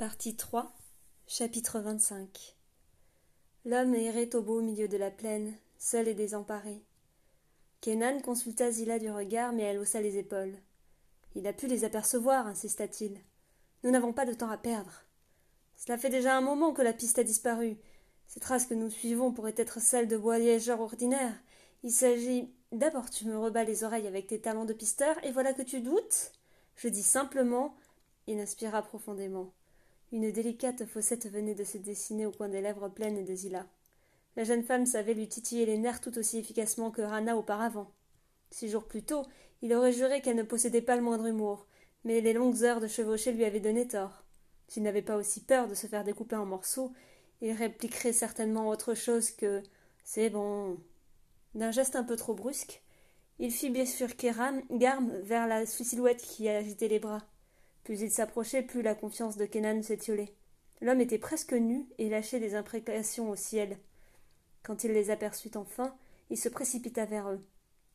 Partie 3 Chapitre 25 L'homme errait au beau milieu de la plaine, seul et désemparé. Kenan consulta Zilla du regard, mais elle haussa les épaules. Il a pu les apercevoir, insista-t-il. Nous n'avons pas de temps à perdre. Cela fait déjà un moment que la piste a disparu. Ces traces que nous suivons pourraient être celles de voyageurs ordinaires. Il s'agit. D'abord, tu me rebats les oreilles avec tes talents de pisteur, et voilà que tu doutes? Je dis simplement. Il inspira profondément. Une délicate fossette venait de se dessiner au coin des lèvres pleines de Zilla. La jeune femme savait lui titiller les nerfs tout aussi efficacement que Rana auparavant. Six jours plus tôt, il aurait juré qu'elle ne possédait pas le moindre humour, mais les longues heures de chevauchée lui avaient donné tort. S'il n'avait pas aussi peur de se faire découper en morceaux, il répliquerait certainement autre chose que C'est bon. D'un geste un peu trop brusque, il fit bifurquer Garm vers la silhouette qui agitait les bras. Plus il s'approchait, plus la confiance de Kenan s'étiolait. L'homme était presque nu et lâchait des imprécations au ciel. Quand il les aperçut enfin, il se précipita vers eux.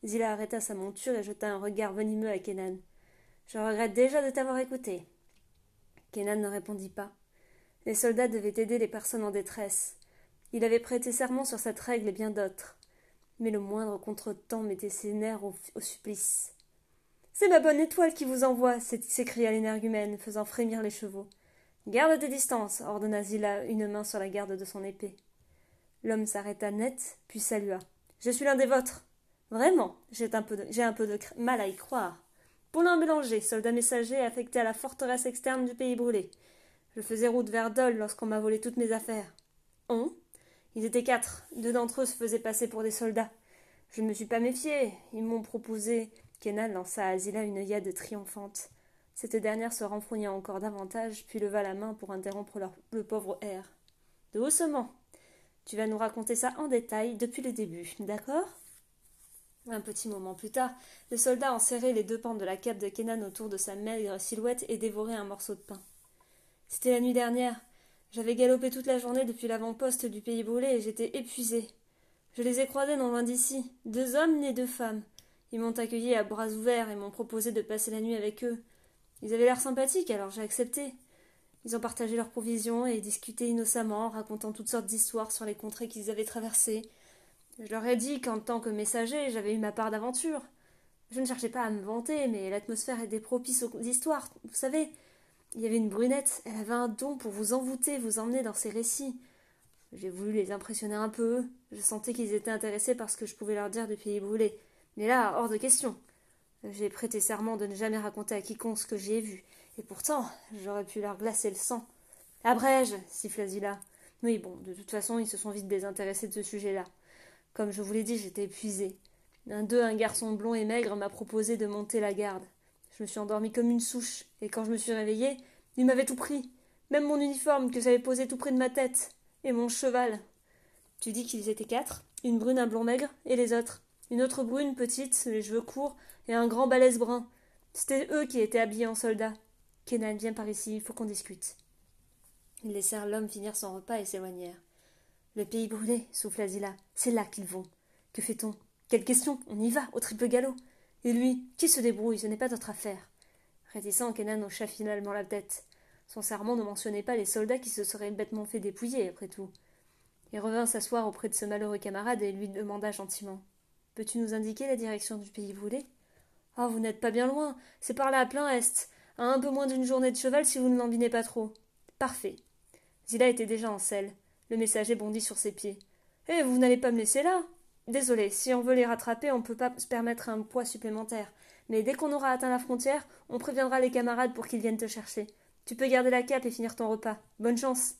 Zilla arrêta sa monture et jeta un regard venimeux à Kenan. Je regrette déjà de t'avoir écouté. Kenan ne répondit pas. Les soldats devaient aider les personnes en détresse. Il avait prêté serment sur cette règle et bien d'autres. Mais le moindre contretemps mettait ses nerfs au, au supplice. C'est ma bonne étoile qui vous envoie, s'écria l'énergumène, faisant frémir les chevaux. Garde tes distances, ordonna Zilla, une main sur la garde de son épée. L'homme s'arrêta net, puis salua. Je suis l'un des vôtres. Vraiment, j'ai un peu de, un peu de mal à y croire. Paulin Bélanger, soldat messager affecté à la forteresse externe du pays brûlé. Je faisais route vers Dole lorsqu'on m'a volé toutes mes affaires. On? Ils étaient quatre. Deux d'entre eux se faisaient passer pour des soldats. Je ne me suis pas méfié. Ils m'ont proposé Kenan lança à Zilla une yade triomphante. Cette dernière se renfrogna encore davantage, puis leva la main pour interrompre le pauvre air. Doucement. Tu vas nous raconter ça en détail depuis le début, d'accord? Un petit moment plus tard, le soldat enserrait les deux pans de la cape de Kenan autour de sa maigre silhouette et dévorait un morceau de pain. C'était la nuit dernière. J'avais galopé toute la journée depuis l'avant-poste du pays brûlé et j'étais épuisé. Je les ai croisés non loin d'ici, deux hommes et deux femmes. Ils m'ont accueilli à bras ouverts et m'ont proposé de passer la nuit avec eux. Ils avaient l'air sympathiques, alors j'ai accepté. Ils ont partagé leurs provisions et discuté innocemment, racontant toutes sortes d'histoires sur les contrées qu'ils avaient traversées. Je leur ai dit qu'en tant que messager, j'avais eu ma part d'aventure. Je ne cherchais pas à me vanter, mais l'atmosphère était propice aux histoires. Vous savez, il y avait une brunette, elle avait un don pour vous envoûter, vous emmener dans ses récits. J'ai voulu les impressionner un peu. Je sentais qu'ils étaient intéressés par ce que je pouvais leur dire du pays brûlé. Mais là, hors de question. J'ai prêté serment de ne jamais raconter à quiconque ce que j'ai vu, et pourtant, j'aurais pu leur glacer le sang. Abrège, siffla Zilla. Oui, bon, de toute façon, ils se sont vite désintéressés de ce sujet-là. Comme je vous l'ai dit, j'étais épuisé. Un d'eux, un garçon blond et maigre, m'a proposé de monter la garde. Je me suis endormi comme une souche, et quand je me suis réveillé, il m'avait tout pris. Même mon uniforme que j'avais posé tout près de ma tête. Et mon cheval. Tu dis qu'ils étaient quatre Une brune, un blond maigre, et les autres une autre brune, petite, les cheveux courts, et un grand balèze brun. C'était eux qui étaient habillés en soldats. Kenan, viens par ici, il faut qu'on discute. Ils laissèrent l'homme finir son repas et s'éloignèrent. Le pays brûlé, souffla Zilla. C'est là qu'ils vont. Que fait-on? Quelle question? On y va, au triple galop. Et lui, qui se débrouille? Ce n'est pas notre affaire. Réticent, Kenan hocha finalement la tête. Son serment ne mentionnait pas les soldats qui se seraient bêtement fait dépouiller, après tout. Il revint s'asseoir auprès de ce malheureux camarade et lui demanda gentiment Peux-tu nous indiquer la direction du pays voulé Ah, vous n'êtes pas bien loin. C'est par là à plein est. À un peu moins d'une journée de cheval si vous ne l'embinez pas trop. Parfait. Zilla était déjà en selle. Le messager bondit sur ses pieds. Eh, vous n'allez pas me laisser là? Désolé, si on veut les rattraper, on ne peut pas se permettre un poids supplémentaire. Mais dès qu'on aura atteint la frontière, on préviendra les camarades pour qu'ils viennent te chercher. Tu peux garder la cape et finir ton repas. Bonne chance.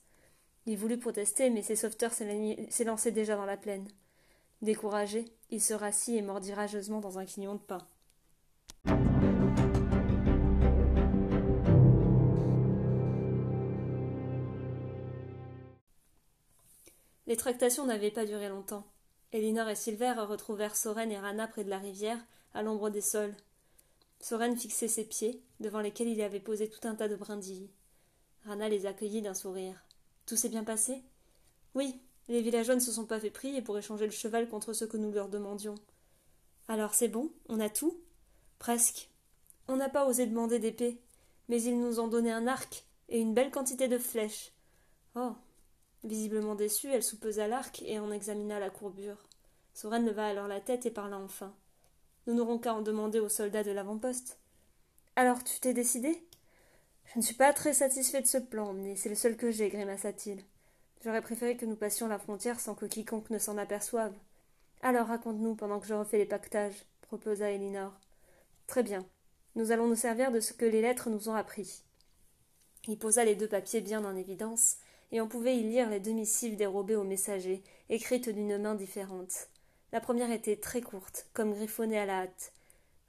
Il voulut protester, mais ses sauveteurs s'élançaient déjà dans la plaine. Découragé, il se rassit et mordit rageusement dans un quignon de pain. Les tractations n'avaient pas duré longtemps. Elinor et Silver retrouvèrent Soren et Rana près de la rivière, à l'ombre des sols. Soren fixait ses pieds, devant lesquels il avait posé tout un tas de brindilles. Rana les accueillit d'un sourire. Tout s'est bien passé Oui, les villageois ne se sont pas fait prier pour échanger le cheval contre ce que nous leur demandions. Alors c'est bon, on a tout? Presque. On n'a pas osé demander d'épée, mais ils nous ont donné un arc, et une belle quantité de flèches. Oh. Visiblement déçue, elle soupesa l'arc et en examina la courbure. Soren leva alors la tête et parla enfin. Nous n'aurons qu'à en demander aux soldats de l'avant-poste. Alors tu t'es décidé? Je ne suis pas très satisfait de ce plan, mais c'est le seul que j'ai, grimaça-t-il. J'aurais préféré que nous passions la frontière sans que quiconque ne s'en aperçoive. Alors raconte-nous pendant que je refais les pactages, proposa Elinor. Très bien. Nous allons nous servir de ce que les lettres nous ont appris. Il posa les deux papiers bien en évidence, et on pouvait y lire les deux missives dérobées aux messagers, écrites d'une main différente. La première était très courte, comme griffonnée à la hâte.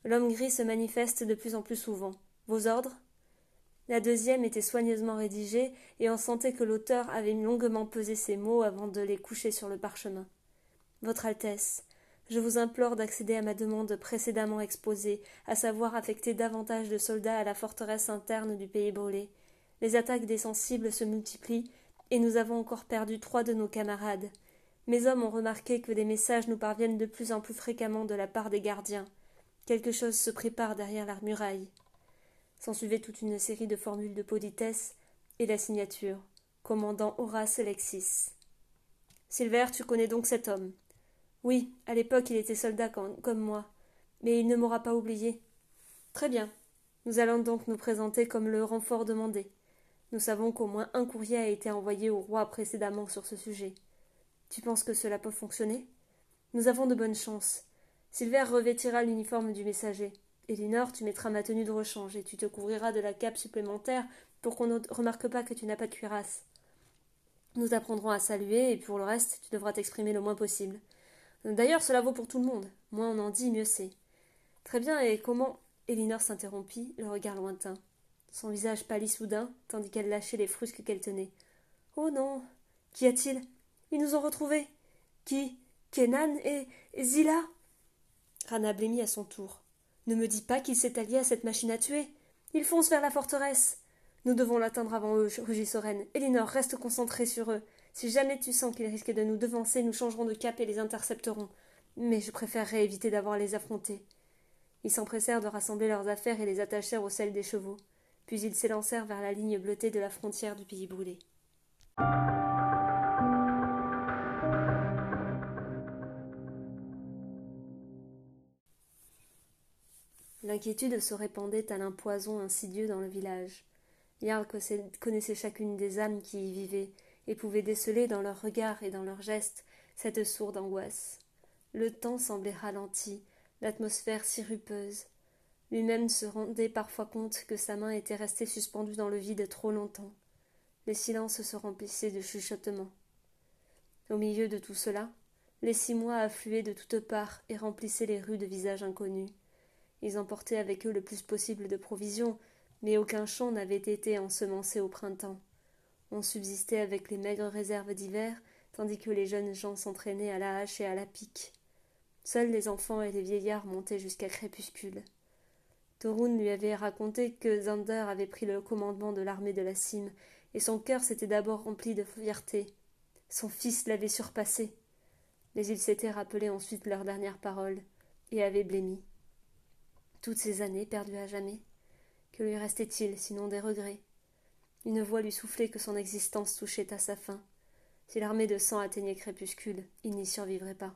L'homme gris se manifeste de plus en plus souvent. Vos ordres? La deuxième était soigneusement rédigée, et on sentait que l'auteur avait longuement pesé ses mots avant de les coucher sur le parchemin. Votre Altesse, je vous implore d'accéder à ma demande précédemment exposée, à savoir affecter davantage de soldats à la forteresse interne du pays brûlé. Les attaques des sensibles se multiplient, et nous avons encore perdu trois de nos camarades. Mes hommes ont remarqué que des messages nous parviennent de plus en plus fréquemment de la part des gardiens. Quelque chose se prépare derrière la muraille. S'ensuivait toute une série de formules de politesse et la signature. Commandant Horace Alexis. Silver, tu connais donc cet homme. Oui, à l'époque il était soldat comme moi. Mais il ne m'aura pas oublié. Très bien. Nous allons donc nous présenter comme le renfort demandé. Nous savons qu'au moins un courrier a été envoyé au roi précédemment sur ce sujet. Tu penses que cela peut fonctionner? Nous avons de bonnes chances. Silver revêtira l'uniforme du messager. Elinor, tu mettras ma tenue de rechange et tu te couvriras de la cape supplémentaire pour qu'on ne remarque pas que tu n'as pas de cuirasse. Nous apprendrons à saluer et pour le reste, tu devras t'exprimer le moins possible. D'ailleurs, cela vaut pour tout le monde. Moins on en dit, mieux c'est. Très bien, et comment Elinor s'interrompit, le regard lointain. Son visage pâlit soudain, tandis qu'elle lâchait les frusques qu'elle tenait. Oh non Qu'y a-t-il? Ils nous ont retrouvés. Qui? Kenan et, Zila Rana blêmit à son tour. Ne me dis pas qu'il s'est allié à cette machine à tuer. Ils foncent vers la forteresse. Nous devons l'atteindre avant eux, rugit Soren. Elinor, reste concentrée sur eux. Si jamais tu sens qu'ils risquent de nous devancer, nous changerons de cap et les intercepterons. Mais je préférerais éviter d'avoir à les affronter. Ils s'empressèrent de rassembler leurs affaires et les attachèrent aux selles des chevaux. Puis ils s'élancèrent vers la ligne bleutée de la frontière du pays brûlé. L'inquiétude se répandait tel un poison insidieux dans le village. Jarl connaissait chacune des âmes qui y vivaient, et pouvait déceler dans leurs regards et dans leurs gestes cette sourde angoisse. Le temps semblait ralenti, l'atmosphère sirupeuse. Lui-même se rendait parfois compte que sa main était restée suspendue dans le vide trop longtemps. Les silences se remplissaient de chuchotements. Au milieu de tout cela, les six mois affluaient de toutes parts et remplissaient les rues de visages inconnus. Ils emportaient avec eux le plus possible de provisions, mais aucun champ n'avait été ensemencé au printemps. On subsistait avec les maigres réserves d'hiver, tandis que les jeunes gens s'entraînaient à la hache et à la pique. Seuls les enfants et les vieillards montaient jusqu'à crépuscule. Torun lui avait raconté que Zander avait pris le commandement de l'armée de la cime, et son cœur s'était d'abord rempli de fierté. Son fils l'avait surpassé. Mais il s'était rappelé ensuite leurs dernières paroles, et avait blêmi. Toutes ces années perdues à jamais. Que lui restait-il sinon des regrets? Une voix lui soufflait que son existence touchait à sa fin. Si l'armée de sang atteignait crépuscule, il n'y survivrait pas.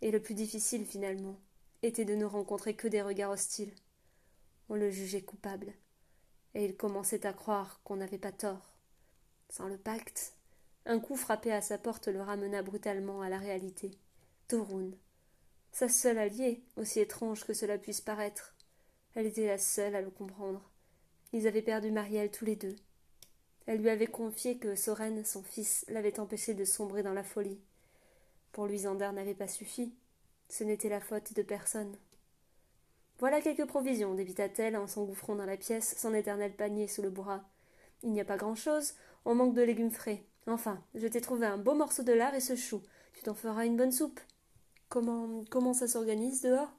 Et le plus difficile, finalement, était de ne rencontrer que des regards hostiles. On le jugeait coupable, et il commençait à croire qu'on n'avait pas tort. Sans le pacte, un coup frappé à sa porte le ramena brutalement à la réalité. Torun, sa seule alliée, aussi étrange que cela puisse paraître. Elle était la seule à le comprendre. Ils avaient perdu Marielle tous les deux. Elle lui avait confié que Soren, son fils, l'avait empêché de sombrer dans la folie. Pour lui, Zander n'avait pas suffi. Ce n'était la faute de personne. Voilà quelques provisions, débita-t-elle en s'engouffrant dans la pièce, son éternel panier sous le bras. Il n'y a pas grand-chose, on manque de légumes frais. Enfin, je t'ai trouvé un beau morceau de lard et ce chou. Tu t'en feras une bonne soupe. Comment, comment ça s'organise dehors?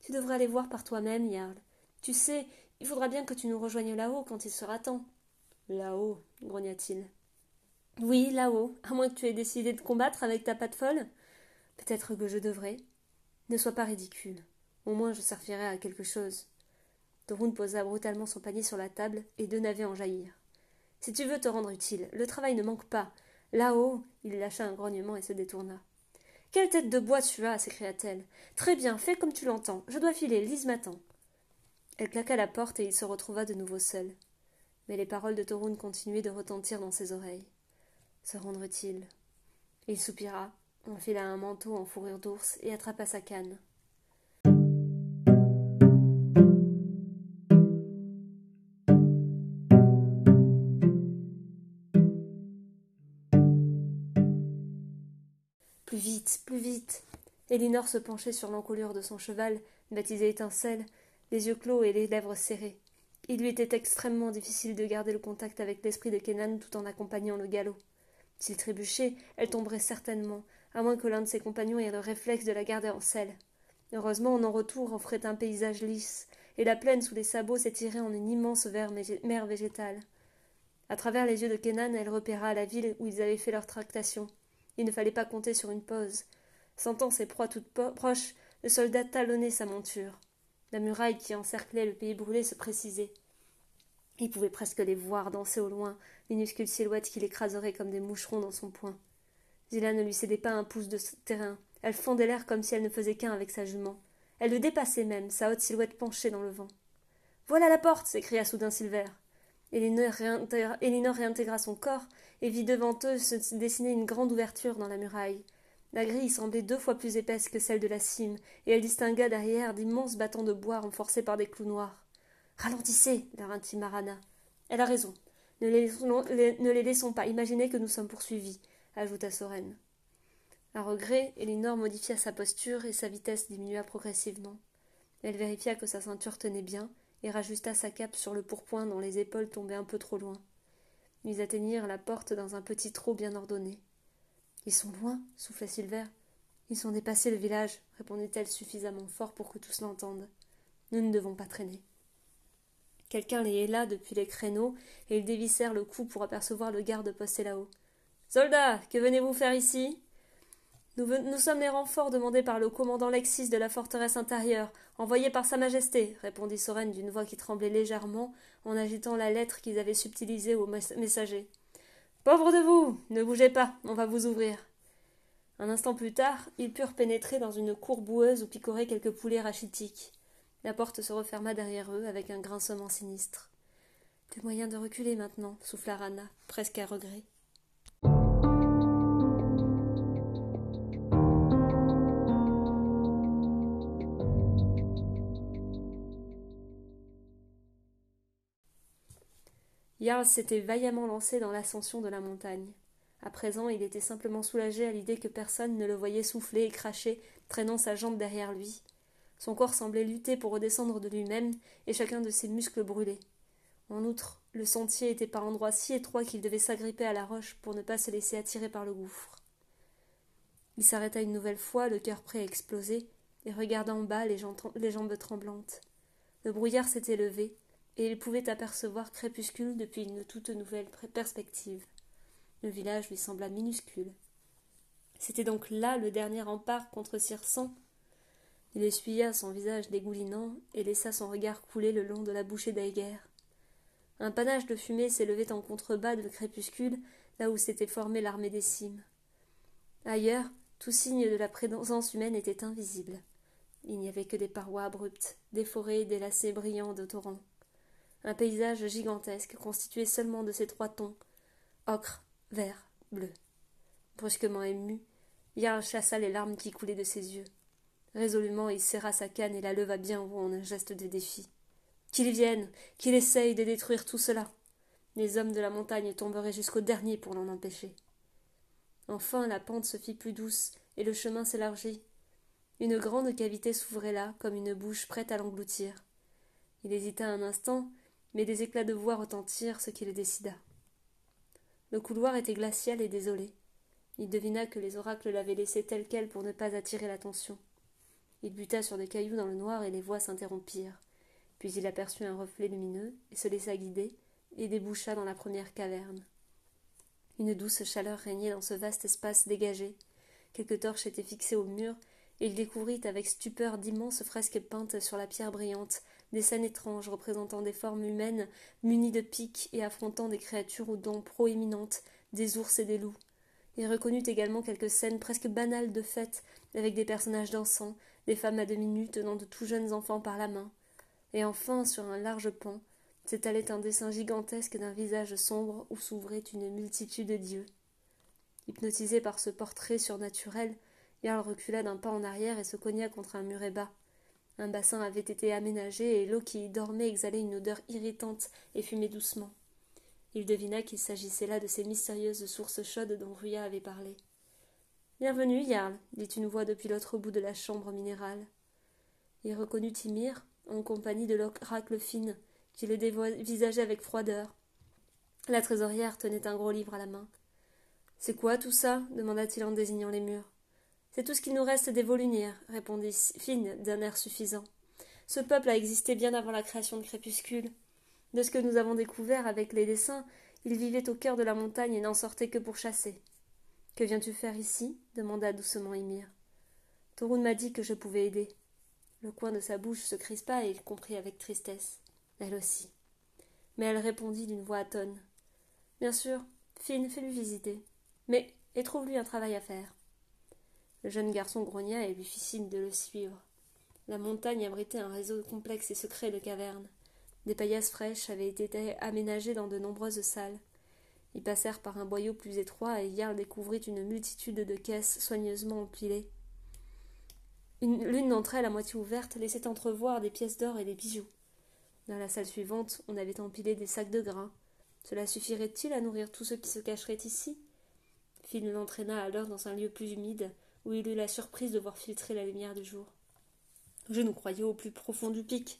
Tu devrais aller voir par toi-même, Jarl. Tu sais, il faudra bien que tu nous rejoignes là-haut quand il sera temps. Là-haut, grogna-t-il. Oui, là-haut, à moins que tu aies décidé de combattre avec ta patte folle. Peut-être que je devrais. Ne sois pas ridicule. Au moins je servirai à quelque chose. Torun posa brutalement son panier sur la table et deux navets en jaillirent. Si tu veux te rendre utile, le travail ne manque pas. Là-haut. Il lâcha un grognement et se détourna. Quelle tête de bois tu as s'écria-t-elle. Très bien, fais comme tu l'entends. Je dois filer, Lise m'attend. Elle claqua la porte et il se retrouva de nouveau seul. Mais les paroles de Torun continuaient de retentir dans ses oreilles. Se rendre utile. Il soupira, enfila un manteau en fourrure d'ours et attrapa sa canne. Plus vite, plus vite. Elinor se penchait sur l'encolure de son cheval, baptisé Étincelle, les yeux clos et les lèvres serrées. Il lui était extrêmement difficile de garder le contact avec l'esprit de Kenan tout en accompagnant le galop. S'il trébuchait, elle tomberait certainement, à moins que l'un de ses compagnons ait le réflexe de la garder en selle. Heureusement, en retour, offrait un paysage lisse, et la plaine sous les sabots s'étirait en une immense mer végétale. À travers les yeux de Kenan, elle repéra la ville où ils avaient fait leur tractation. Il ne fallait pas compter sur une pause. Sentant ses proies toutes proches, le soldat talonnait sa monture. La muraille qui encerclait le pays brûlé se précisait. Il pouvait presque les voir danser au loin, minuscules silhouettes qui l'écraseraient comme des moucherons dans son poing. Zila ne lui cédait pas un pouce de terrain. Elle fondait l'air comme si elle ne faisait qu'un avec sa jument. Elle le dépassait même, sa haute silhouette penchée dans le vent. Voilà la porte s'écria soudain Silver. Elinor réintégra, son corps et vit devant eux se dessiner une grande ouverture dans la muraille. La grille semblait deux fois plus épaisse que celle de la cime, et elle distingua derrière d'immenses bâtons de bois renforcés par des clous noirs. Ralentissez, leur intima Marana. Elle a raison. Ne les, ne les laissons pas imaginer que nous sommes poursuivis, ajouta Soren. À regret, Elinor modifia sa posture et sa vitesse diminua progressivement. Elle vérifia que sa ceinture tenait bien, et rajusta sa cape sur le pourpoint dont les épaules tombaient un peu trop loin. Ils atteignirent la porte dans un petit trot bien ordonné. Ils sont loin, souffla Silver. Ils sont dépassés le village, répondit-elle suffisamment fort pour que tous l'entendent. Nous ne devons pas traîner. Quelqu'un les héla depuis les créneaux, et ils dévissèrent le cou pour apercevoir le garde posté là-haut. Soldats, que venez-vous faire ici? Nous, sommes les renforts demandés par le commandant Lexis de la forteresse intérieure, envoyés par Sa Majesté, répondit Soren d'une voix qui tremblait légèrement en agitant la lettre qu'ils avaient subtilisée au messager. Pauvre de vous Ne bougez pas, on va vous ouvrir. Un instant plus tard, ils purent pénétrer dans une cour boueuse où picoraient quelques poulets rachitiques. La porte se referma derrière eux avec un grincement sinistre. Plus moyen de reculer maintenant, souffla Rana, presque à regret. Jarl s'était vaillamment lancé dans l'ascension de la montagne. À présent, il était simplement soulagé à l'idée que personne ne le voyait souffler et cracher, traînant sa jambe derrière lui. Son corps semblait lutter pour redescendre de lui-même, et chacun de ses muscles brûlait. En outre, le sentier était par endroits si étroit qu'il devait s'agripper à la roche pour ne pas se laisser attirer par le gouffre. Il s'arrêta une nouvelle fois, le cœur prêt à exploser, et regarda en bas les, les jambes tremblantes. Le brouillard s'était levé, et il pouvait apercevoir Crépuscule depuis une toute nouvelle perspective. Le village lui sembla minuscule. C'était donc là le dernier rempart contre Circent. Il essuya son visage dégoulinant et laissa son regard couler le long de la bouchée d'Aiguer. Un panache de fumée s'élevait en contrebas de crépuscule, là où s'était formée l'armée des cimes. Ailleurs, tout signe de la présence humaine était invisible. Il n'y avait que des parois abruptes, des forêts, des lacets brillants de torrents un paysage gigantesque constitué seulement de ces trois tons ocre, vert, bleu. Brusquement ému, Yarl chassa les larmes qui coulaient de ses yeux. Résolument, il serra sa canne et la leva bien haut en un geste de défi. Qu'il vienne, qu'il essaye de détruire tout cela. Les hommes de la montagne tomberaient jusqu'au dernier pour l'en empêcher. Enfin, la pente se fit plus douce et le chemin s'élargit. Une grande cavité s'ouvrait là, comme une bouche prête à l'engloutir. Il hésita un instant, mais des éclats de voix retentirent, ce qui le décida. Le couloir était glacial et désolé. Il devina que les oracles l'avaient laissé tel quel pour ne pas attirer l'attention. Il buta sur des cailloux dans le noir et les voix s'interrompirent. Puis il aperçut un reflet lumineux et se laissa guider et déboucha dans la première caverne. Une douce chaleur régnait dans ce vaste espace dégagé. Quelques torches étaient fixées au mur et il découvrit avec stupeur d'immenses fresques peintes sur la pierre brillante, des scènes étranges représentant des formes humaines munies de piques et affrontant des créatures aux dents proéminentes, des ours et des loups. Il reconnut également quelques scènes presque banales de fête, avec des personnages dansant, des femmes à demi nues tenant de tout jeunes enfants par la main. Et enfin, sur un large pan, s'étalait un dessin gigantesque d'un visage sombre où s'ouvrait une multitude de dieux. Hypnotisé par ce portrait surnaturel, Jarl recula d'un pas en arrière et se cogna contre un muret bas. Un bassin avait été aménagé et l'eau qui y dormait exhalait une odeur irritante et fumait doucement. Il devina qu'il s'agissait là de ces mystérieuses sources chaudes dont Ruya avait parlé. Bienvenue, Jarl, dit une voix depuis l'autre bout de la chambre minérale. Il reconnut Timir, en compagnie de l'oracle fine, qui le dévisageait avec froideur. La trésorière tenait un gros livre à la main. C'est quoi tout ça? demanda-t-il en désignant les murs. C'est tout ce qu'il nous reste des Volunières, répondit Fine d'un air suffisant. Ce peuple a existé bien avant la création de Crépuscule. De ce que nous avons découvert avec les dessins, il vivait au cœur de la montagne et n'en sortait que pour chasser. Que viens-tu faire ici? demanda doucement Ymir. Torun m'a dit que je pouvais aider. Le coin de sa bouche se crispa et il comprit avec tristesse. Elle aussi. Mais elle répondit d'une voix atone. Bien sûr, Fine, fais-lui visiter. Mais et trouve-lui un travail à faire. Le jeune garçon grogna et lui fit signe de le suivre. La montagne abritait un réseau complexe et secret de cavernes. Des paillasses fraîches avaient été aménagées dans de nombreuses salles. Ils passèrent par un boyau plus étroit et Yarl découvrit une multitude de caisses soigneusement empilées. L'une d'entre elles, à moitié ouverte, laissait entrevoir des pièces d'or et des bijoux. Dans la salle suivante, on avait empilé des sacs de grains. Cela suffirait-il à nourrir tous ceux qui se cacheraient ici? Phil l'entraîna alors dans un lieu plus humide, où il eut la surprise de voir filtrer la lumière du jour. Je nous croyais au plus profond du pic.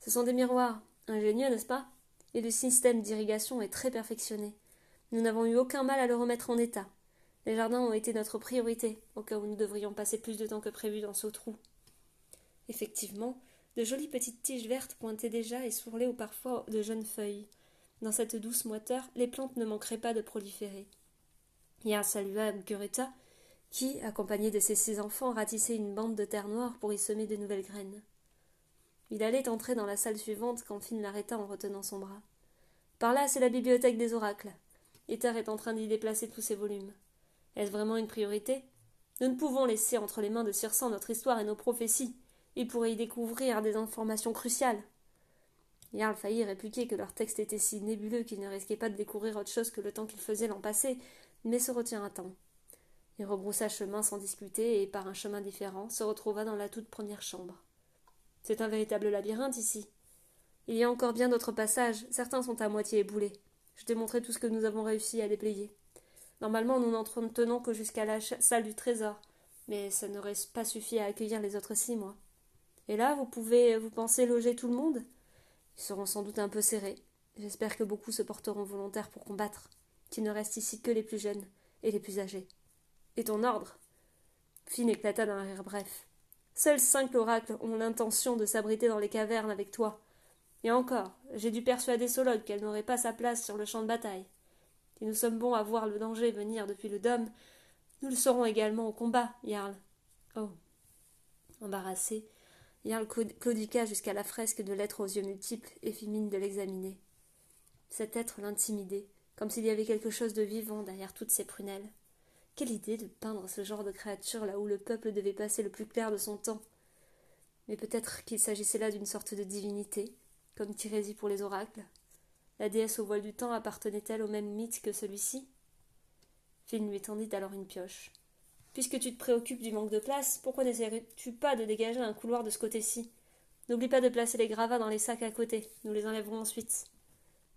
Ce sont des miroirs, Ingénieux, n'est-ce pas? Et le système d'irrigation est très perfectionné. Nous n'avons eu aucun mal à le remettre en état. Les jardins ont été notre priorité, au cas où nous devrions passer plus de temps que prévu dans ce trou. Effectivement, de jolies petites tiges vertes pointaient déjà et sourlaient au parfois de jeunes feuilles. Dans cette douce moiteur, les plantes ne manqueraient pas de proliférer. Hier salua qui, accompagné de ses six enfants, ratissait une bande de terre noire pour y semer de nouvelles graines. Il allait entrer dans la salle suivante quand Finn l'arrêta en retenant son bras. Par là, c'est la bibliothèque des oracles. Ether est en train d'y déplacer tous ses volumes. Est-ce vraiment une priorité? Nous ne pouvons laisser entre les mains de Circin notre histoire et nos prophéties. Il pourrait y découvrir des informations cruciales. Jarl faillit répliquer que leur texte était si nébuleux qu'il ne risquait pas de découvrir autre chose que le temps qu'il faisait l'an passé, mais se retient à temps. Il rebroussa chemin sans discuter et, par un chemin différent, se retrouva dans la toute première chambre. C'est un véritable labyrinthe ici. Il y a encore bien d'autres passages, certains sont à moitié éboulés. Je t'ai montré tout ce que nous avons réussi à déblayer. Normalement, nous n'entrons que jusqu'à la salle du trésor, mais ça n'aurait pas suffi à accueillir les autres six mois. Et là, vous pouvez, vous pensez loger tout le monde? Ils seront sans doute un peu serrés. J'espère que beaucoup se porteront volontaires pour combattre, qu'il ne reste ici que les plus jeunes et les plus âgés. Et ton ordre Finn éclata d'un rire bref. Seuls cinq oracles ont l'intention de s'abriter dans les cavernes avec toi. Et encore, j'ai dû persuader Solog qu'elle n'aurait pas sa place sur le champ de bataille. Si nous sommes bons à voir le danger venir depuis le dôme, nous le serons également au combat, Jarl. Oh. Embarrassé, Jarl claudiqua jusqu'à la fresque de lettres aux yeux multiples et fit mine de l'examiner. Cet être l'intimidait, comme s'il y avait quelque chose de vivant derrière toutes ces prunelles. Quelle idée de peindre ce genre de créature là où le peuple devait passer le plus clair de son temps. Mais peut-être qu'il s'agissait là d'une sorte de divinité, comme Tirésie pour les oracles. La déesse au voile du temps appartenait-elle au même mythe que celui-ci? Finn lui tendit alors une pioche. Puisque tu te préoccupes du manque de place, pourquoi n'essaierais-tu pas de dégager un couloir de ce côté-ci? N'oublie pas de placer les gravats dans les sacs à côté, nous les enlèverons ensuite.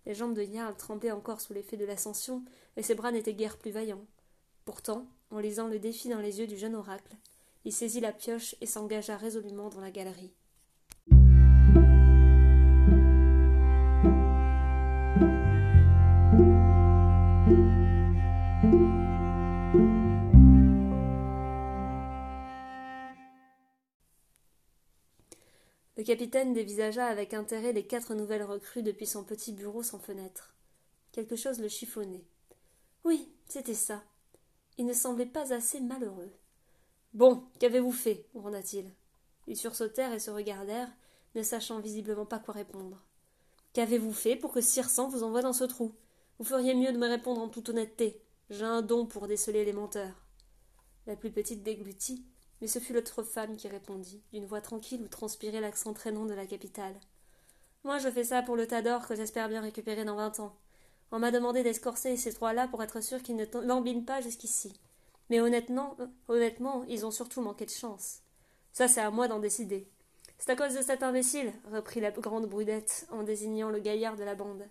Les jambes de Jarl tremblaient encore sous l'effet de l'ascension, et ses bras n'étaient guère plus vaillants. Pourtant, en lisant le défi dans les yeux du jeune oracle, il saisit la pioche et s'engagea résolument dans la galerie. Le capitaine dévisagea avec intérêt les quatre nouvelles recrues depuis son petit bureau sans fenêtre. Quelque chose le chiffonnait. Oui, c'était ça. Il ne semblait pas assez malheureux. Bon, qu'avez-vous fait? gronda-t-il. Ils sursautèrent et se regardèrent, ne sachant visiblement pas quoi répondre. Qu'avez-vous fait pour que Sang vous envoie dans ce trou? Vous feriez mieux de me répondre en toute honnêteté. J'ai un don pour déceler les menteurs. La plus petite déglutit, mais ce fut l'autre femme qui répondit, d'une voix tranquille où transpirait l'accent traînant de la capitale. Moi, je fais ça pour le tas d'or que j'espère bien récupérer dans vingt ans. On m'a demandé d'escorcer ces trois-là pour être sûr qu'ils ne lambinent pas jusqu'ici. Mais honnêtement, euh, honnêtement, ils ont surtout manqué de chance. Ça, c'est à moi d'en décider. C'est à cause de cet imbécile, reprit la grande brudette en désignant le gaillard de la bande.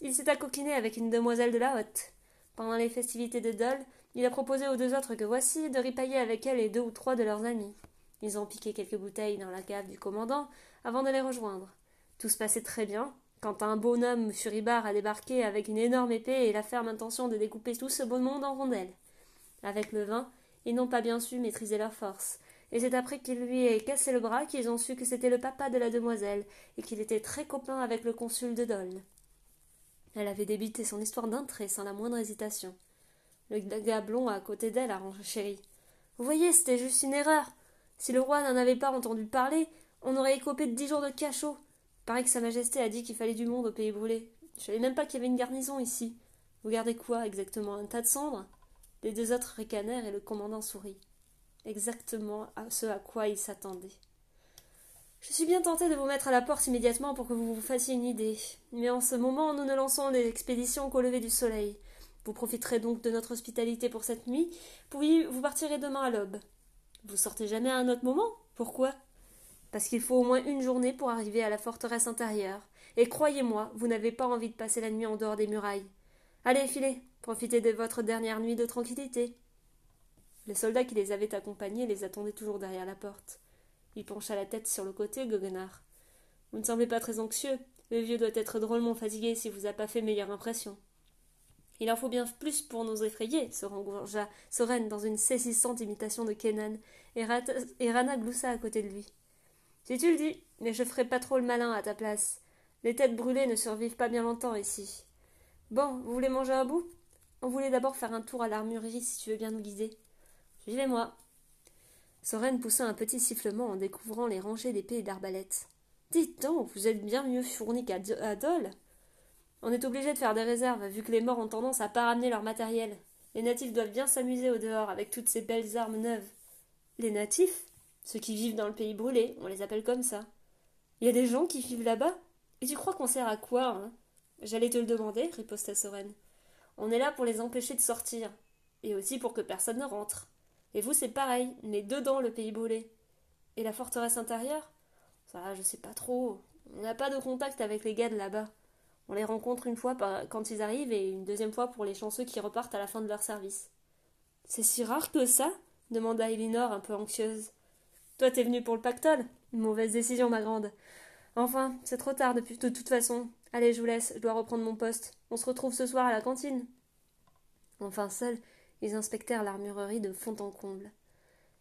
Il s'est accoquiné avec une demoiselle de la hotte. Pendant les festivités de Dole, il a proposé aux deux autres que voici de ripailler avec elle et deux ou trois de leurs amis. Ils ont piqué quelques bouteilles dans la cave du commandant avant de les rejoindre. Tout se passait très bien, quand un bonhomme furibard a débarqué avec une énorme épée et la ferme intention de découper tout ce beau monde en rondelles. Avec le vin, ils n'ont pas bien su maîtriser leur force, et c'est après qu'il lui ait cassé le bras qu'ils ont su que c'était le papa de la demoiselle, et qu'il était très copain avec le consul de Dole. Elle avait débité son histoire d'un trait sans la moindre hésitation. Le gars blond à côté d'elle a chéri. Vous voyez, c'était juste une erreur. Si le roi n'en avait pas entendu parler, on aurait écopé dix jours de cachot. Pareil que Sa Majesté a dit qu'il fallait du monde au pays brûlé. Je savais même pas qu'il y avait une garnison ici. Vous gardez quoi exactement? Un tas de cendres? Les deux autres ricanèrent et le commandant sourit. Exactement à ce à quoi il s'attendait. Je suis bien tenté de vous mettre à la porte immédiatement pour que vous vous fassiez une idée. Mais en ce moment, nous ne lançons des expéditions qu'au lever du soleil. Vous profiterez donc de notre hospitalité pour cette nuit, puis vous partirez demain à l'aube. Vous sortez jamais à un autre moment? Pourquoi? Parce qu'il faut au moins une journée pour arriver à la forteresse intérieure, et croyez-moi, vous n'avez pas envie de passer la nuit en dehors des murailles. Allez, filez, profitez de votre dernière nuit de tranquillité. Le soldat qui les avait accompagnés les attendait toujours derrière la porte. Il pencha la tête sur le côté, Goguenard. Vous ne semblez pas très anxieux. Le vieux doit être drôlement fatigué si vous a pas fait meilleure impression. Il en faut bien plus pour nous effrayer, se rengorgea Soren dans une saisissante imitation de Kenan, et, et Rana gloussa à côté de lui. Si tu le dis, mais je ferai pas trop le malin à ta place. Les têtes brûlées ne survivent pas bien longtemps ici. Bon, vous voulez manger un bout? On voulait d'abord faire un tour à l'armurerie si tu veux bien nous guider. Suivez-moi. Soren poussa un petit sifflement en découvrant les rangées d'épées et d'arbalètes. Dites donc, vous êtes bien mieux fournis qu'à Dole. On est obligé de faire des réserves, vu que les morts ont tendance à pas ramener leur matériel. Les natifs doivent bien s'amuser au dehors avec toutes ces belles armes neuves. Les natifs? Ceux qui vivent dans le pays brûlé, on les appelle comme ça. Il y a des gens qui vivent là-bas Et tu crois qu'on sert à quoi hein? J'allais te le demander, riposta Soren. On est là pour les empêcher de sortir, et aussi pour que personne ne rentre. Et vous, c'est pareil, mais dedans le pays brûlé. Et la forteresse intérieure? Ça, je sais pas trop. On n'a pas de contact avec les gars de là-bas. On les rencontre une fois quand ils arrivent et une deuxième fois pour les chanceux qui repartent à la fin de leur service. C'est si rare que ça? demanda Elinor un peu anxieuse. Toi, t'es venu pour le pactole? Une mauvaise décision, ma grande. Enfin, c'est trop tard depuis de toute façon. Allez, je vous laisse, je dois reprendre mon poste. On se retrouve ce soir à la cantine. Enfin, seuls, ils inspectèrent l'armurerie de fond en comble.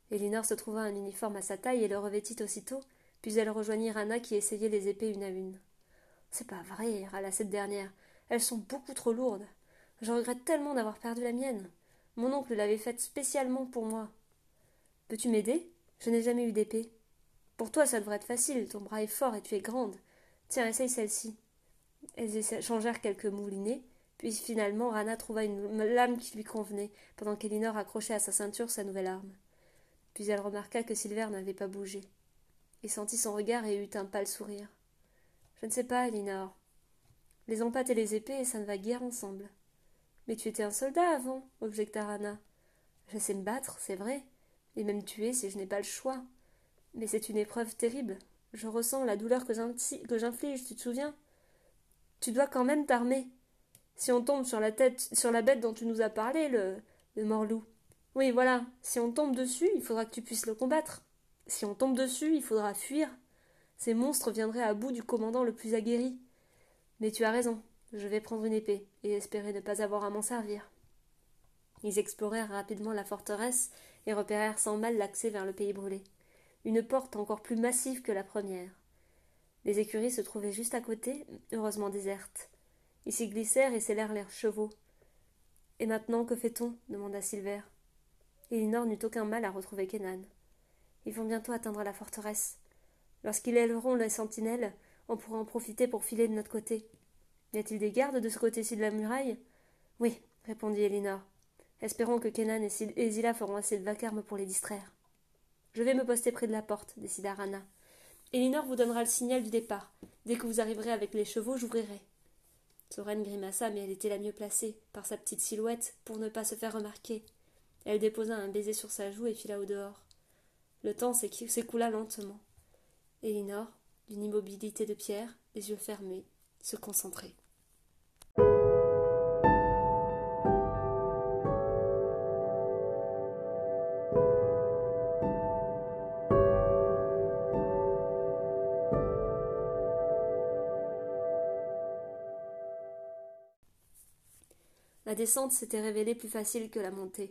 Elinor se trouva un uniforme à sa taille et le revêtit aussitôt, puis elle rejoignit Rana qui essayait les épées une à une. C'est pas vrai, râla cette dernière. Elles sont beaucoup trop lourdes. Je regrette tellement d'avoir perdu la mienne. Mon oncle l'avait faite spécialement pour moi. Peux-tu m'aider? Je n'ai jamais eu d'épée. Pour toi, ça devrait être facile. Ton bras est fort et tu es grande. Tiens, essaye celle-ci. Elles échangèrent quelques moulinets, puis finalement Rana trouva une lame qui lui convenait, pendant qu'Elinor accrochait à sa ceinture sa nouvelle arme. Puis elle remarqua que Silver n'avait pas bougé. Il sentit son regard et eut un pâle sourire. Je ne sais pas, Elinor. Les empates et les épées, ça ne va guère ensemble. Mais tu étais un soldat avant, objecta Rana. Je sais me battre, c'est vrai, et même tuer si je n'ai pas le choix. Mais c'est une épreuve terrible. Je ressens la douleur que j'inflige, tu te souviens? Tu dois quand même t'armer. Si on tombe sur la tête, sur la bête dont tu nous as parlé, le, le morlou. Oui, voilà. Si on tombe dessus, il faudra que tu puisses le combattre. Si on tombe dessus, il faudra fuir. Ces monstres viendraient à bout du commandant le plus aguerri. Mais tu as raison. Je vais prendre une épée et espérer ne pas avoir à m'en servir. Ils explorèrent rapidement la forteresse et repérèrent sans mal l'accès vers le pays brûlé. Une porte encore plus massive que la première. Les écuries se trouvaient juste à côté, heureusement désertes. Ils s'y glissèrent et scellèrent leurs chevaux. Et maintenant, que fait-on? demanda Silver. Elinor n'eut aucun mal à retrouver Kenan. Ils vont bientôt atteindre la forteresse. Lorsqu'ils aileront les sentinelles, on pourra en profiter pour filer de notre côté. Y a-t-il des gardes de ce côté-ci de la muraille Oui, répondit Elinor. Espérons que Kenan et Zila feront assez de vacarme pour les distraire. Je vais me poster près de la porte, décida Rana. Elinor vous donnera le signal du départ. Dès que vous arriverez avec les chevaux, j'ouvrirai. Soren grimaça, mais elle était la mieux placée, par sa petite silhouette, pour ne pas se faire remarquer. Elle déposa un baiser sur sa joue et fila au dehors. Le temps s'écoula lentement. Elinor, d'une immobilité de pierre, les yeux fermés, se concentrait. Descente s'était révélée plus facile que la montée.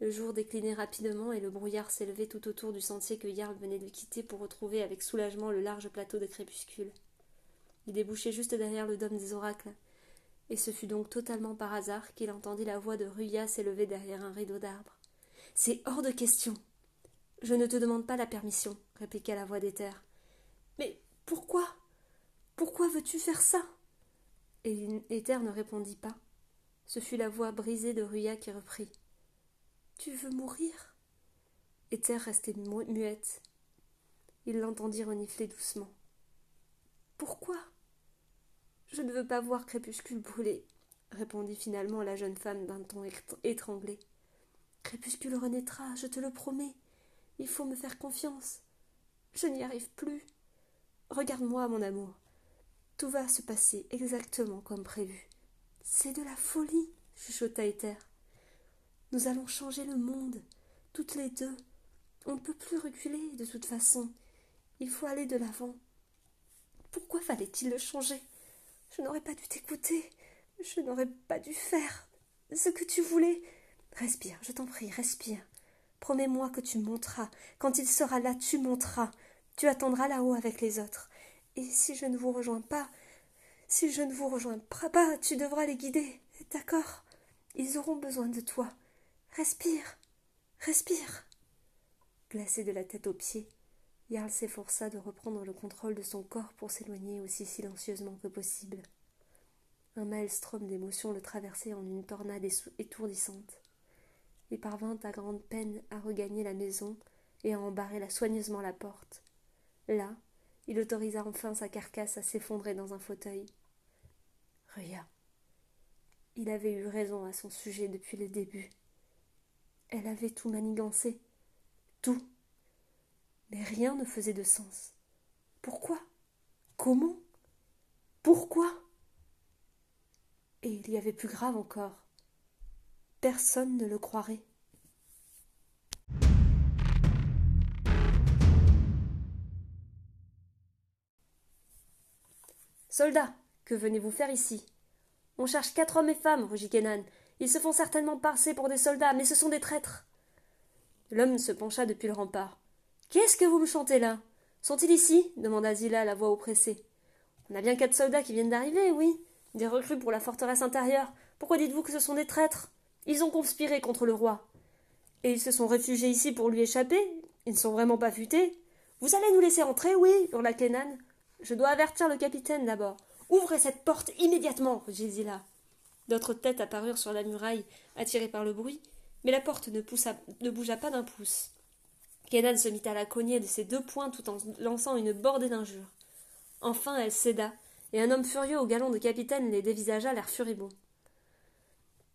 Le jour déclinait rapidement et le brouillard s'élevait tout autour du sentier que Jarl venait de quitter pour retrouver avec soulagement le large plateau de crépuscule. Il débouchait juste derrière le dôme des oracles, et ce fut donc totalement par hasard qu'il entendit la voix de Ruya s'élever derrière un rideau d'arbres. C'est hors de question. Je ne te demande pas la permission, répliqua la voix d'Éther. Mais pourquoi? Pourquoi veux-tu faire ça? Et Éther ne répondit pas. Ce fut la voix brisée de Ruya qui reprit. Tu veux mourir? Éther restait muette. Il l'entendit renifler doucement. Pourquoi? Je ne veux pas voir Crépuscule brûler, répondit finalement la jeune femme d'un ton étranglé. Crépuscule renaîtra, je te le promets. Il faut me faire confiance. Je n'y arrive plus. Regarde-moi, mon amour. Tout va se passer exactement comme prévu. C'est de la folie, chuchota Ether. Nous allons changer le monde, toutes les deux. On ne peut plus reculer, de toute façon. Il faut aller de l'avant. Pourquoi fallait-il le changer? Je n'aurais pas dû t'écouter. Je n'aurais pas dû faire ce que tu voulais. Respire, je t'en prie, respire. Promets-moi que tu monteras. Quand il sera là, tu monteras. Tu attendras là-haut avec les autres. Et si je ne vous rejoins pas, si je ne vous rejoins pas, tu devras les guider. D'accord? Ils auront besoin de toi. Respire. Respire. Glacé de la tête aux pieds, Jarl s'efforça de reprendre le contrôle de son corps pour s'éloigner aussi silencieusement que possible. Un maelstrom d'émotions le traversait en une tornade étourdissante. Il parvint à grande peine à regagner la maison et à embarrer soigneusement la porte. Là, il autorisa enfin sa carcasse à s'effondrer dans un fauteuil. Ria. Il avait eu raison à son sujet depuis le début. Elle avait tout manigancé. Tout. Mais rien ne faisait de sens. Pourquoi? Comment? Pourquoi? Et il y avait plus grave encore. Personne ne le croirait. Soldats, que venez-vous faire ici? On cherche quatre hommes et femmes, rugit Kenan. Ils se font certainement passer pour des soldats, mais ce sont des traîtres. L'homme se pencha depuis le rempart. Qu'est-ce que vous me chantez là? Sont-ils ici? demanda Zila, la voix oppressée. On a bien quatre soldats qui viennent d'arriver, oui. Des recrues pour la forteresse intérieure. Pourquoi dites-vous que ce sont des traîtres? Ils ont conspiré contre le roi. Et ils se sont réfugiés ici pour lui échapper? Ils ne sont vraiment pas futés? Vous allez nous laisser entrer, oui hurla Kenan. Je dois avertir le capitaine d'abord. Ouvrez cette porte immédiatement, Zila. D'autres têtes apparurent sur la muraille, attirées par le bruit, mais la porte ne, bougea pas d'un pouce. Kenan se mit à la cogner de ses deux poings tout en lançant une bordée d'injures. Enfin elle céda, et un homme furieux au galon de capitaine les dévisagea l'air furibond.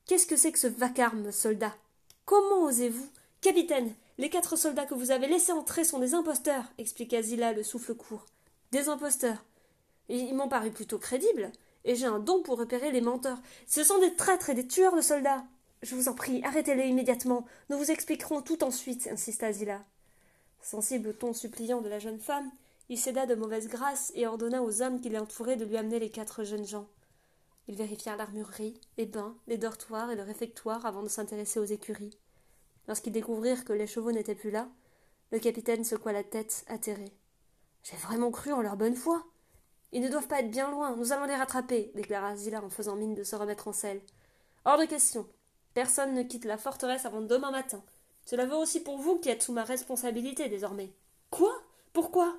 Qu'est-ce que c'est que ce vacarme, soldat? Comment osez-vous? Capitaine, les quatre soldats que vous avez laissés entrer sont des imposteurs, expliqua Zila le souffle court. Des imposteurs. Ils m'ont paru plutôt crédibles, et j'ai un don pour repérer les menteurs. Ce sont des traîtres et des tueurs de soldats. Je vous en prie, arrêtez-les immédiatement. Nous vous expliquerons tout ensuite, insista Zila. Sensible au ton suppliant de la jeune femme, il céda de mauvaise grâce et ordonna aux hommes qui l'entouraient de lui amener les quatre jeunes gens. Ils vérifièrent l'armurerie, les bains, les dortoirs et le réfectoire avant de s'intéresser aux écuries. Lorsqu'ils découvrirent que les chevaux n'étaient plus là, le capitaine secoua la tête, atterré. J'ai vraiment cru en leur bonne foi. Ils ne doivent pas être bien loin, nous allons les rattraper, déclara Zilla en faisant mine de se remettre en selle. Hors de question. Personne ne quitte la forteresse avant demain matin. Cela vaut aussi pour vous qui êtes sous ma responsabilité désormais. Quoi? Pourquoi?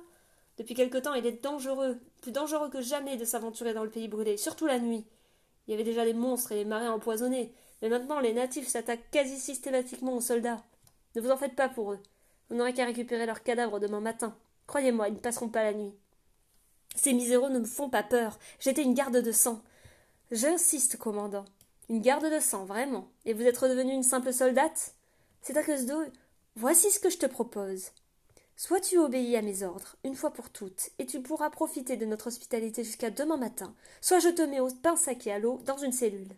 Depuis quelque temps, il est dangereux, plus dangereux que jamais de s'aventurer dans le pays brûlé, surtout la nuit. Il y avait déjà les monstres et les marais empoisonnés, mais maintenant les natifs s'attaquent quasi systématiquement aux soldats. Ne vous en faites pas pour eux. Vous n'aurez qu'à récupérer leurs cadavres demain matin. Croyez-moi, ils ne passeront pas la nuit. Ces miséraux ne me font pas peur. J'étais une garde de sang. J'insiste, commandant. Une garde de sang, vraiment. Et vous êtes redevenue une simple soldate? C'est à cause d'eux. Voici ce que je te propose. Soit tu obéis à mes ordres, une fois pour toutes, et tu pourras profiter de notre hospitalité jusqu'à demain matin, soit je te mets au pain sac et à l'eau dans une cellule.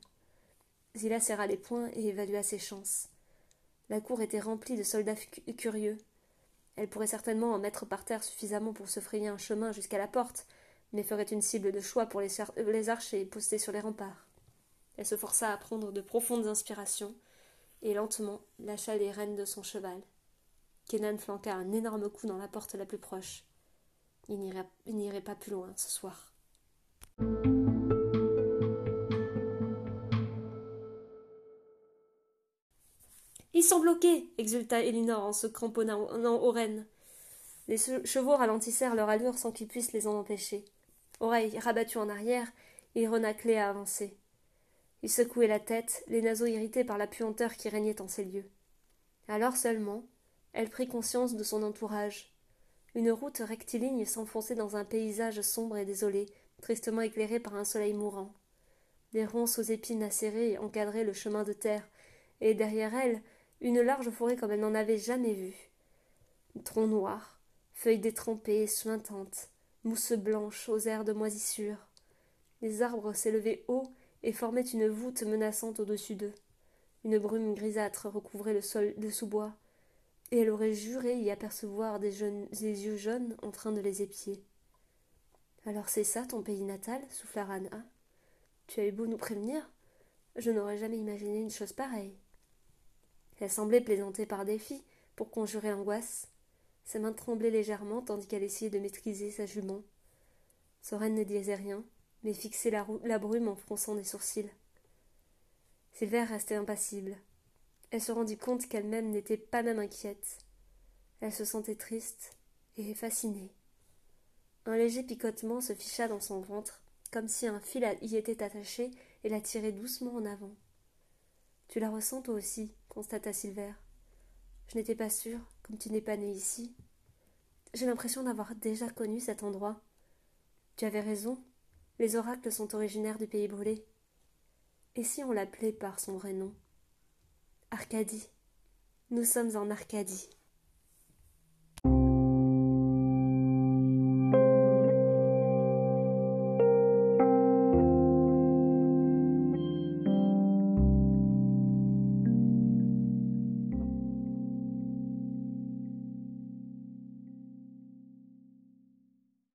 Zilla serra les poings et évalua ses chances. La cour était remplie de soldats curieux. Elle pourrait certainement en mettre par terre suffisamment pour se frayer un chemin jusqu'à la porte, mais ferait une cible de choix pour les, archers postés sur les remparts. Elle se força à prendre de profondes inspirations, et lentement lâcha les rênes de son cheval. Kenan flanqua un énorme coup dans la porte la plus proche. Il n'irait pas plus loin ce soir. Ils sont bloqués exulta Elinor en se cramponnant aux rênes. Les chevaux ralentissèrent leur allure sans qu'ils puissent les en empêcher. Oreilles rabattues en arrière, ils renaclaient à avancer. Il secouait la tête, les naseaux irrités par la puanteur qui régnait en ces lieux. Alors seulement, elle prit conscience de son entourage. Une route rectiligne s'enfonçait dans un paysage sombre et désolé, tristement éclairé par un soleil mourant. Des ronces aux épines acérées encadraient le chemin de terre, et derrière elle, une large forêt comme elle n'en avait jamais vue. Troncs noirs, feuilles détrempées et suintantes, mousse blanche aux airs de moisissure. Les arbres s'élevaient haut et formaient une voûte menaçante au-dessus d'eux. Une brume grisâtre recouvrait le sol de sous-bois, et elle aurait juré y apercevoir des yeux jaunes en train de les épier. Alors c'est ça ton pays natal souffla Rana. Tu as eu beau nous prévenir, je n'aurais jamais imaginé une chose pareille. Elle semblait plaisanter par défi, pour conjurer l'angoisse. Ses mains tremblaient légèrement tandis qu'elle essayait de maîtriser sa jument. Soren ne disait rien, mais fixait la, brume en fronçant des sourcils. Silver restait impassible. Elle se rendit compte qu'elle-même n'était pas même inquiète. Elle se sentait triste et fascinée. Un léger picotement se ficha dans son ventre, comme si un fil y était attaché et la tirait doucement en avant. Tu la ressens toi aussi, constata Silver. Je n'étais pas sûre, comme tu n'es pas né ici. J'ai l'impression d'avoir déjà connu cet endroit. Tu avais raison, les oracles sont originaires du pays brûlé. Et si on l'appelait par son vrai nom? Arcadie. Nous sommes en Arcadie.